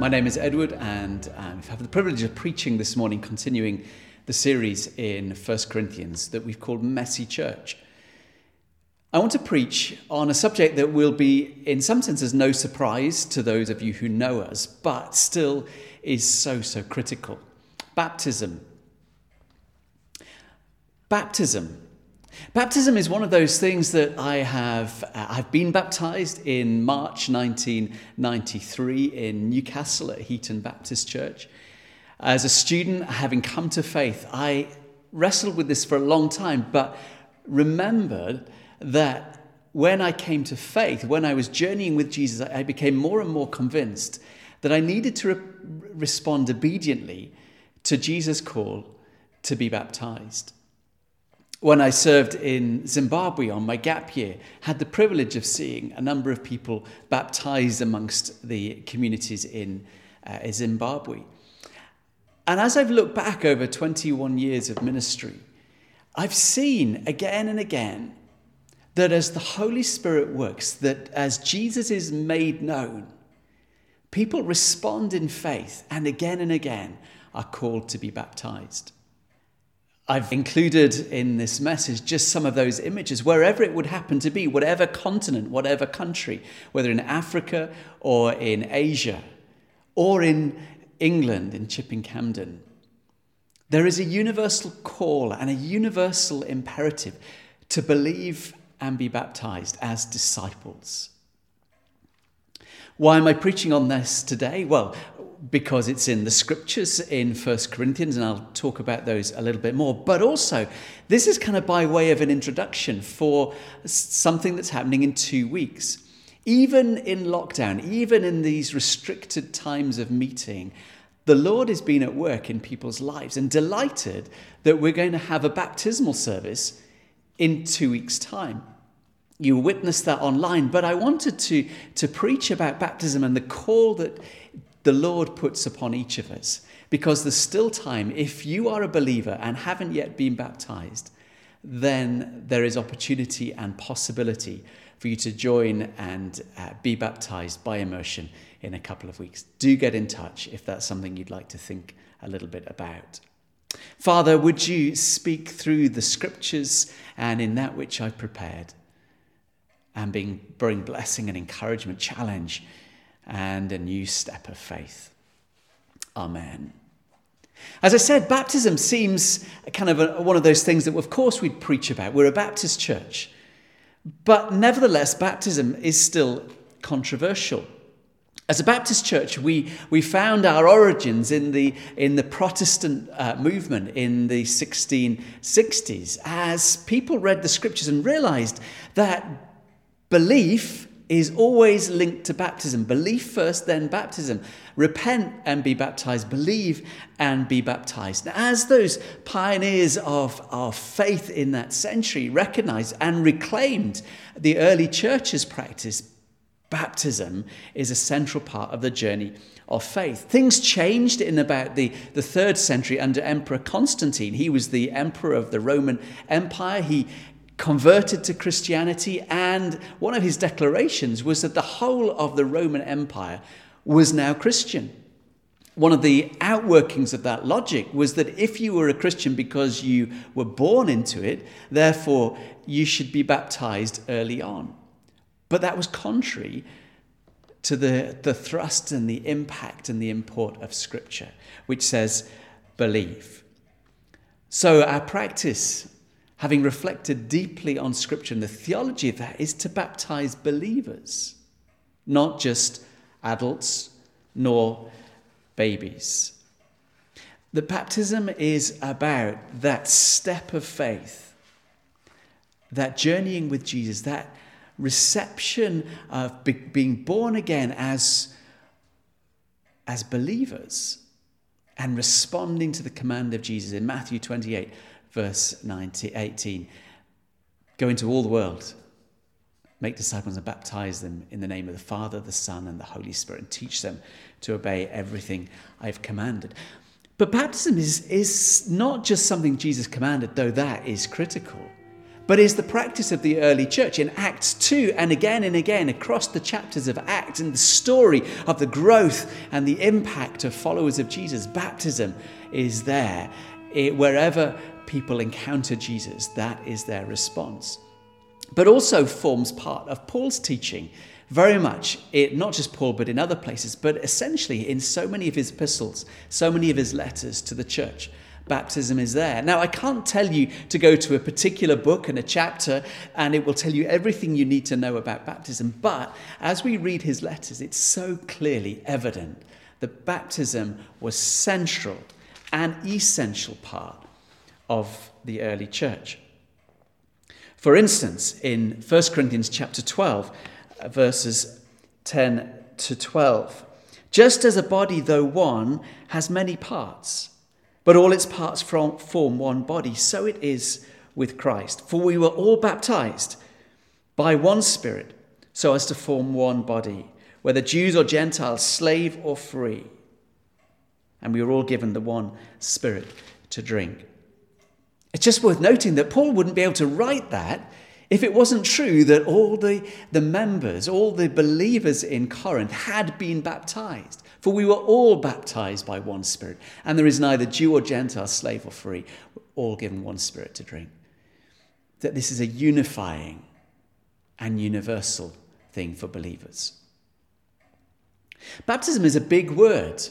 My name is Edward, and um, I have the privilege of preaching this morning, continuing the series in 1 Corinthians that we've called Messy Church. I want to preach on a subject that will be, in some senses, no surprise to those of you who know us, but still is so, so critical baptism. Baptism. Baptism is one of those things that I have. Uh, I've been baptized in March 1993 in Newcastle at Heaton Baptist Church. As a student, having come to faith, I wrestled with this for a long time, but remembered that when I came to faith, when I was journeying with Jesus, I became more and more convinced that I needed to re- respond obediently to Jesus' call to be baptized. When I served in Zimbabwe on my gap year, had the privilege of seeing a number of people baptized amongst the communities in uh, Zimbabwe. And as I've looked back over 21 years of ministry, I've seen again and again that as the Holy Spirit works, that as Jesus is made known, people respond in faith and again and again are called to be baptized. I've included in this message just some of those images, wherever it would happen to be, whatever continent, whatever country, whether in Africa or in Asia or in England, in Chipping Campden. There is a universal call and a universal imperative to believe and be baptized as disciples. Why am I preaching on this today? Well, because it's in the scriptures in First Corinthians, and I'll talk about those a little bit more. But also, this is kind of by way of an introduction for something that's happening in two weeks. Even in lockdown, even in these restricted times of meeting, the Lord has been at work in people's lives and delighted that we're going to have a baptismal service in two weeks' time. You witnessed that online, but I wanted to, to preach about baptism and the call that the Lord puts upon each of us. Because there's still time, if you are a believer and haven't yet been baptized, then there is opportunity and possibility for you to join and uh, be baptized by immersion in a couple of weeks. Do get in touch if that's something you'd like to think a little bit about. Father, would you speak through the scriptures and in that which I've prepared and bring blessing and encouragement, challenge and a new step of faith. Amen. As I said, baptism seems kind of a, one of those things that, of course, we'd preach about. We're a Baptist church. But nevertheless, baptism is still controversial. As a Baptist church, we, we found our origins in the, in the Protestant uh, movement in the 1660s as people read the scriptures and realized that belief is always linked to baptism. Belief first, then baptism. Repent and be baptized. Believe and be baptized. Now, as those pioneers of, our faith in that century recognized and reclaimed the early church's practice, baptism is a central part of the journey of faith. Things changed in about the, the third century under Emperor Constantine. He was the emperor of the Roman Empire. He converted to Christianity, and one of his declarations was that the whole of the Roman Empire was now Christian. One of the outworkings of that logic was that if you were a Christian because you were born into it, therefore you should be baptized early on. But that was contrary to the, the thrust and the impact and the import of Scripture, which says, believe. So our practice having reflected deeply on Scripture and the theology of that, is to baptize believers, not just adults nor babies. The baptism is about that step of faith, that journeying with Jesus, that reception of be- being born again as, as believers and responding to the command of Jesus in Matthew 28 verse 19, 18. Go into all the world, make disciples and baptize them in the name of the Father, the Son, and the Holy Spirit, and teach them to obey everything I've commanded. But baptism is, is not just something Jesus commanded, though that is critical. but is the practice of the early church. In Acts 2 and again and again across the chapters of Acts, in the story of the growth and the impact of followers of Jesus, baptism is there. It, wherever people encounter Jesus, that is their response. But also forms part of Paul's teaching very much, it, not just Paul, but in other places, but essentially in so many of his epistles, so many of his letters to the church. Baptism is there. Now, I can't tell you to go to a particular book and a chapter and it will tell you everything you need to know about baptism. But as we read his letters, it's so clearly evident that baptism was central and essential part of the early church. For instance, in 1 Corinthians chapter 12, verses 10 to 12. Just as a body, though one, has many parts, but all its parts form one body, so it is with Christ. For we were all baptized by one Spirit, so as to form one body, whether Jews or Gentiles, slave or free. And we were all given the one Spirit to drink. It's just worth noting that Paul wouldn't be able to write that if it wasn't true that all the, the members, all the believers in Corinth had been baptized. For we were all baptized by one Spirit, and there is neither Jew or Gentile, slave or free, all given one Spirit to drink. That this is a unifying and universal thing for believers. Baptism is a big word.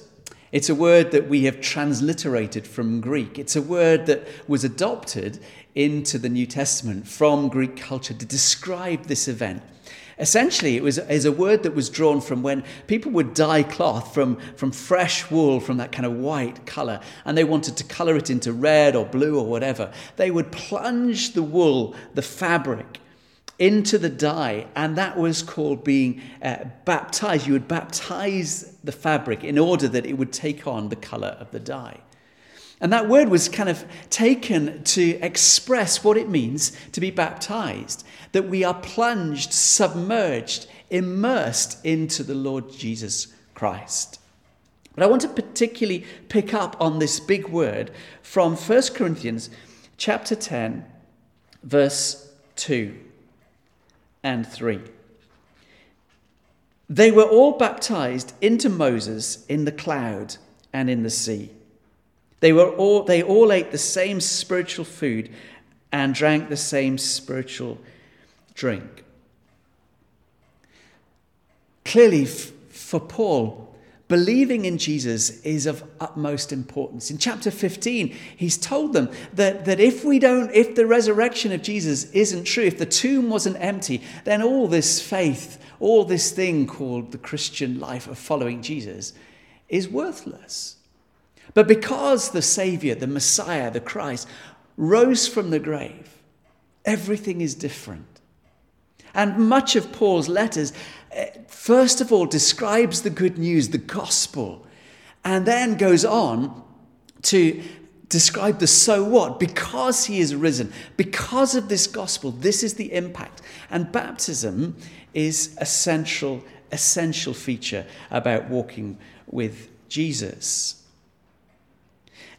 It's a word that we have transliterated from Greek. It's a word that was adopted into the New Testament from Greek culture to describe this event. Essentially, it was is a word that was drawn from when people would dye cloth from, from fresh wool, from that kind of white color, and they wanted to color it into red or blue or whatever. They would plunge the wool, the fabric, into the dye, and that was called being uh, baptized. You would baptize the fabric in order that it would take on the color of the dye. And that word was kind of taken to express what it means to be baptized that we are plunged, submerged, immersed into the Lord Jesus Christ. But I want to particularly pick up on this big word from 1 Corinthians chapter 10, verse 2 and 3. They were all baptized into Moses in the cloud and in the sea. They, were all, they all ate the same spiritual food and drank the same spiritual drink. Clearly, f- for Paul, Believing in Jesus is of utmost importance. In chapter 15, he's told them that, that if we don't, if the resurrection of Jesus isn't true, if the tomb wasn't empty, then all this faith, all this thing called the Christian life of following Jesus is worthless. But because the Savior, the Messiah, the Christ, rose from the grave, everything is different. And much of Paul's letters eh, first of all describes the good news, the gospel, and then goes on to describe the so what. Because he is risen, because of this gospel, this is the impact. And baptism is a central, essential feature about walking with Jesus.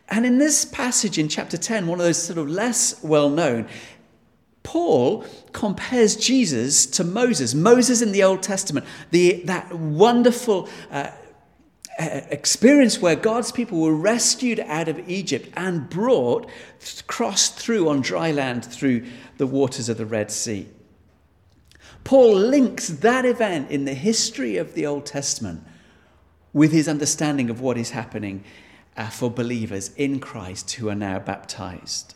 And in this passage in chapter 10, one of those sort of less well known, Paul compares Jesus to Moses. Moses in the Old Testament, the, that wonderful uh, uh, experience where God's people were rescued out of Egypt and brought, crossed through on dry land through the waters of the Red Sea. Paul links that event in the history of the Old Testament with his understanding of what is happening uh, for believers in Christ who are now baptized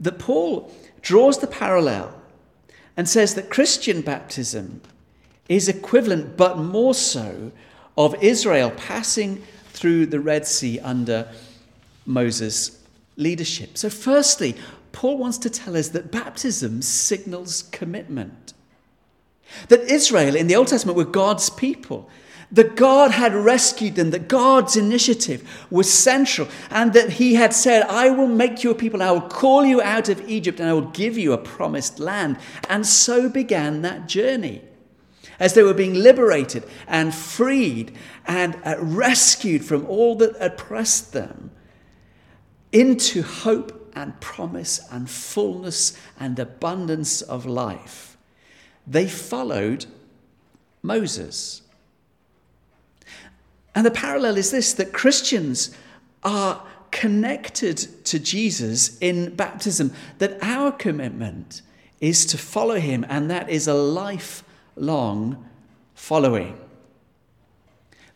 that Paul draws the parallel and says that Christian baptism is equivalent, but more so, of Israel passing through the Red Sea under Moses' leadership. So, firstly, Paul wants to tell us that baptism signals commitment. That Israel in the Old Testament were God's people that God had rescued them, that God's initiative was central, and that He had said, I will make you a people, I will call you out of Egypt, and I will give you a promised land. And so began that journey. As they were being liberated and freed and uh, rescued from all that oppressed them into hope and promise and fullness and abundance of life, they followed Moses. And the parallel is this that Christians are connected to Jesus in baptism, that our commitment is to follow him, and that is a lifelong following.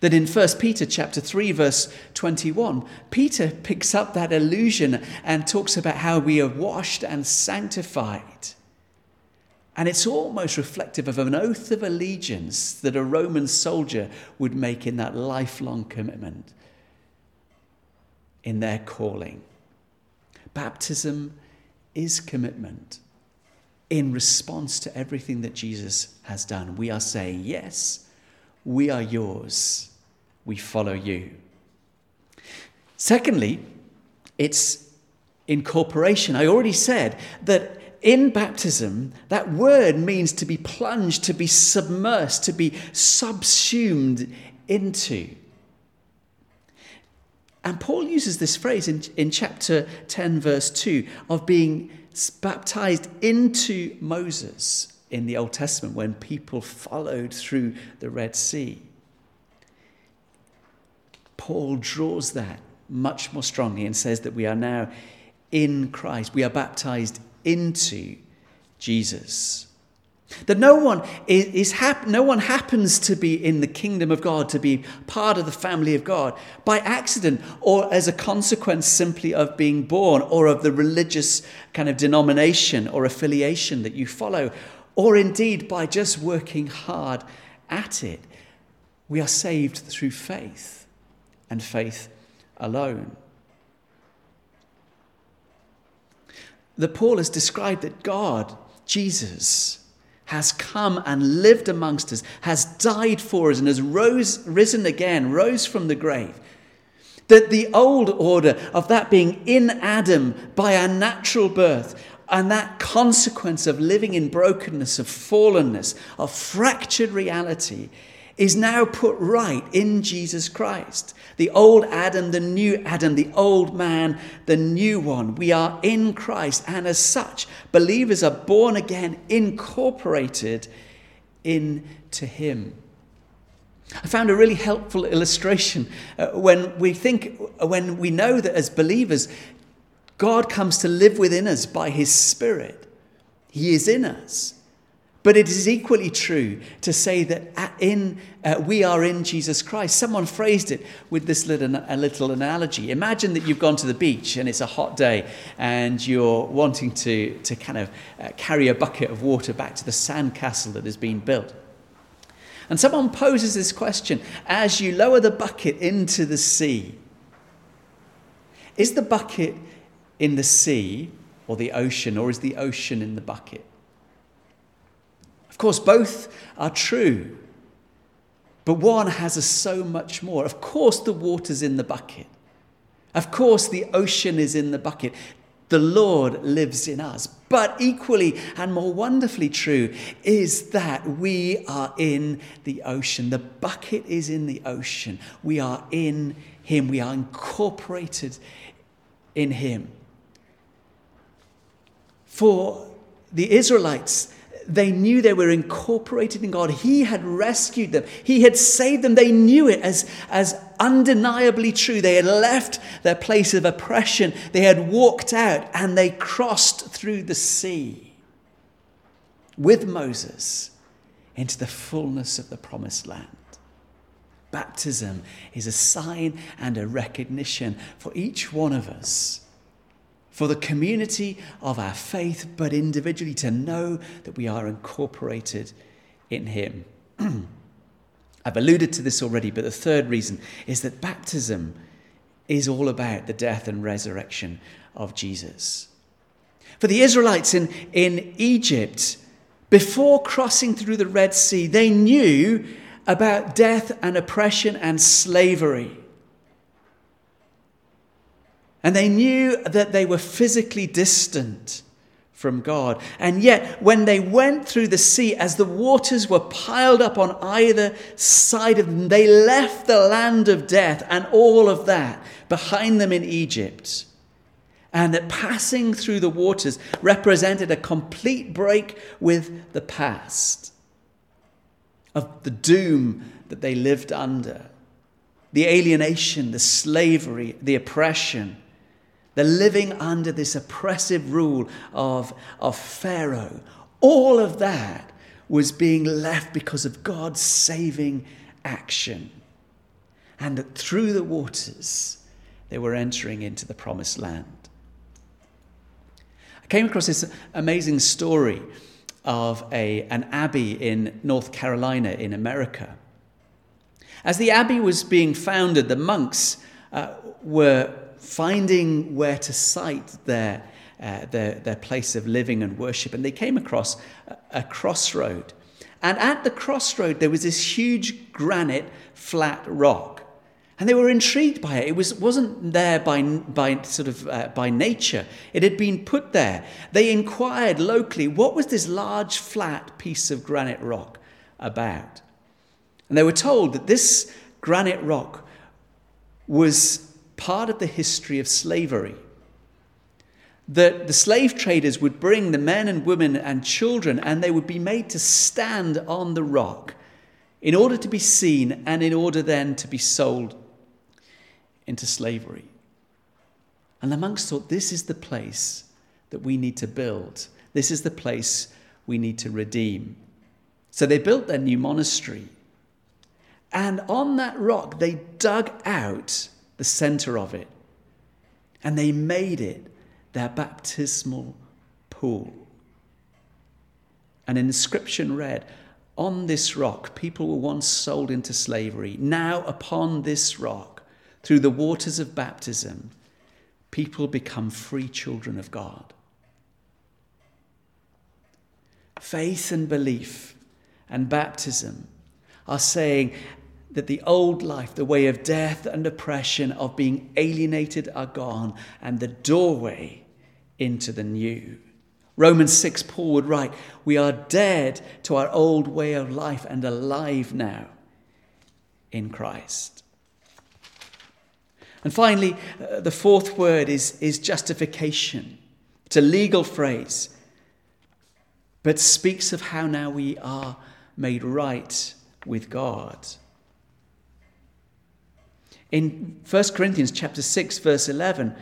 That in 1 Peter chapter 3 verse 21, Peter picks up that illusion and talks about how we are washed and sanctified. And it's almost reflective of an oath of allegiance that a Roman soldier would make in that lifelong commitment in their calling. Baptism is commitment in response to everything that Jesus has done. We are saying, Yes, we are yours. We follow you. Secondly, it's incorporation. I already said that in baptism, that word means to be plunged, to be submersed, to be subsumed into. And Paul uses this phrase in, in chapter 10, verse 2, of being baptized into Moses in the Old Testament when people followed through the Red Sea. Paul draws that much more strongly and says that we are now in Christ. We are baptized into Jesus. That no one is, hap- no one happens to be in the kingdom of God, to be part of the family of God by accident or as a consequence simply of being born or of the religious kind of denomination or affiliation that you follow, or indeed by just working hard at it. We are saved through faith and faith alone. The Paul has described that God, Jesus, has come and lived amongst us, has died for us, and has rose, risen again, rose from the grave. That the old order of that being in Adam by our natural birth, and that consequence of living in brokenness, of fallenness, of fractured reality, is now put right in Jesus Christ. The old Adam, the new Adam, the old man, the new one. We are in Christ, and as such, believers are born again, incorporated into Him. I found a really helpful illustration uh, when we think, when we know that as believers, God comes to live within us by His Spirit. He is in us. But it is equally true to say that in, uh, we are in Jesus Christ. Someone phrased it with this little, a little analogy. Imagine that you've gone to the beach and it's a hot day and you're wanting to, to kind of uh, carry a bucket of water back to the sandcastle that has been built. And someone poses this question as you lower the bucket into the sea Is the bucket in the sea or the ocean, or is the ocean in the bucket? Of course, both are true, but one has so much more. Of course, the water's in the bucket. Of course, the ocean is in the bucket. The Lord lives in us. But equally and more wonderfully true is that we are in the ocean. The bucket is in the ocean. We are in Him. We are incorporated in Him. For the Israelites, they knew they were incorporated in God. He had rescued them, He had saved them. They knew it as, as undeniably true. They had left their place of oppression, they had walked out, and they crossed through the sea with Moses into the fullness of the promised land. Baptism is a sign and a recognition for each one of us for the community of our faith, but individually to know that we are incorporated in Him. I've alluded to this already, but the third reason is that baptism is all about the death and resurrection of Jesus. For the Israelites in, in Egypt, before crossing through the Red Sea, they knew about death and oppression and slavery. And they knew that they were physically distant from God. And yet, when they went through the sea, as the waters were piled up on either side of them, they left the land of death and all of that behind them in Egypt. and that passing through the waters represented a complete break with the past of the doom that they lived under, the alienation, the slavery, the oppression, the living under this oppressive rule of, of Pharaoh. All of that was being left because of God's saving action. And that through the waters, they were entering into the promised land. I came across this amazing story of a, an abbey in North Carolina in America. As the abbey was being founded, the monks uh, were finding where to site their, uh, their, their place of living and worship, and they came across a, a crossroad. And at the crossroad, there was this huge granite flat rock. And they were intrigued by it. It was, wasn't there by, by sort of uh, by nature. It had been put there. They inquired locally, what was this large flat piece of granite rock about? And they were told that this granite rock was part of the history of slavery. That the slave traders would bring the men and women and children, and they would be made to stand on the rock in order to be seen and in order then to be sold into slavery. And the monks thought this is the place that we need to build. This is the place we need to redeem. So they built their new monastery. And on that rock, they dug out the center of it. And they made it their baptismal pool. An inscription read, On this rock, people were once sold into slavery. Now, upon this rock, through the waters of baptism, people become free children of God. Faith and belief and baptism are saying that the old life, the way of death and oppression, of being alienated, are gone, and the doorway into the new. Romans 6, Paul would write, We are dead to our old way of life and alive now in Christ. And finally, uh, the fourth word is, is justification. It's a legal phrase, but speaks of how now we are made right with God. In 1 Corinthians chapter 6 verse 11,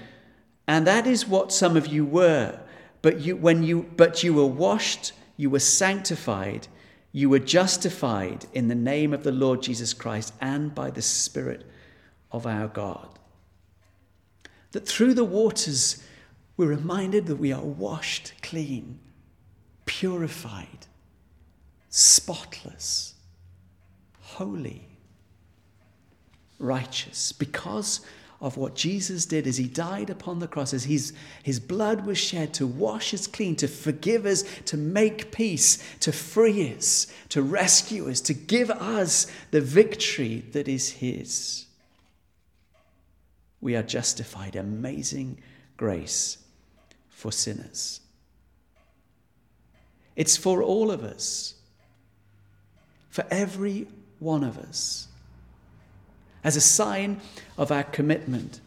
and that is what some of you were, but you when you but you were washed, you were sanctified, you were justified in the name of the Lord Jesus Christ and by the spirit of our God. That through the waters we're reminded that we are washed clean, purified, spotless, holy, righteous, because of what Jesus did as he died upon the cross, as his, his blood was shed to wash us clean, to forgive us, to make peace, to free us, to rescue us, to give us the victory that is his we are justified. Amazing grace for sinners. It's for all of us, for every one of us, as a sign of our commitment,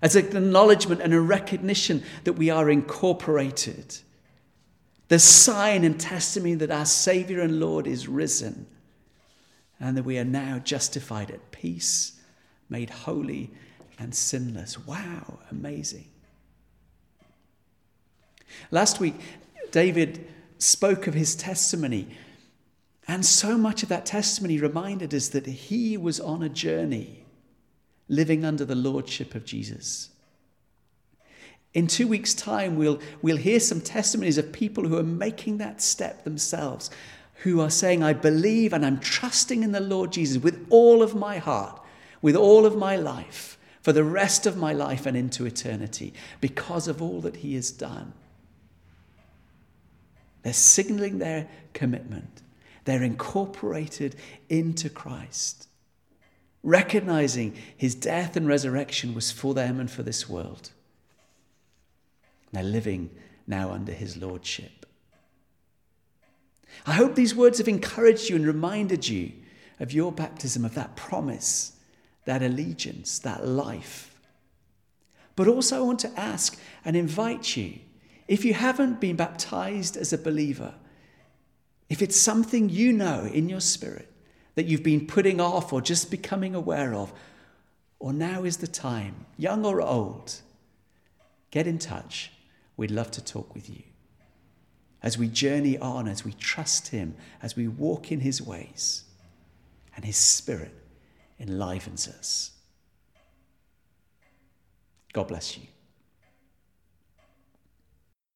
as an acknowledgement and a recognition that we are incorporated. The sign and testimony that our Savior and Lord is risen and that we are now justified at peace, made holy and sinless. Wow, amazing. Last week, David spoke of his testimony, and so much of that testimony reminded us that he was on a journey living under the lordship of Jesus. In two weeks' time, we'll, we'll hear some testimonies of people who are making that step themselves, who are saying, I believe and I'm trusting in the Lord Jesus with all of my heart, with all of my life for the rest of my life and into eternity because of all that He has done. They're signaling their commitment, they're incorporated into Christ, recognizing His death and resurrection was for them and for this world. They're living now under His Lordship. I hope these words have encouraged you and reminded you of your baptism, of that promise that allegiance, that life. But also, I want to ask and invite you if you haven't been baptized as a believer, if it's something you know in your spirit that you've been putting off or just becoming aware of, or now is the time, young or old, get in touch. We'd love to talk with you. As we journey on, as we trust Him, as we walk in His ways, and His Spirit enlivens us. God bless you.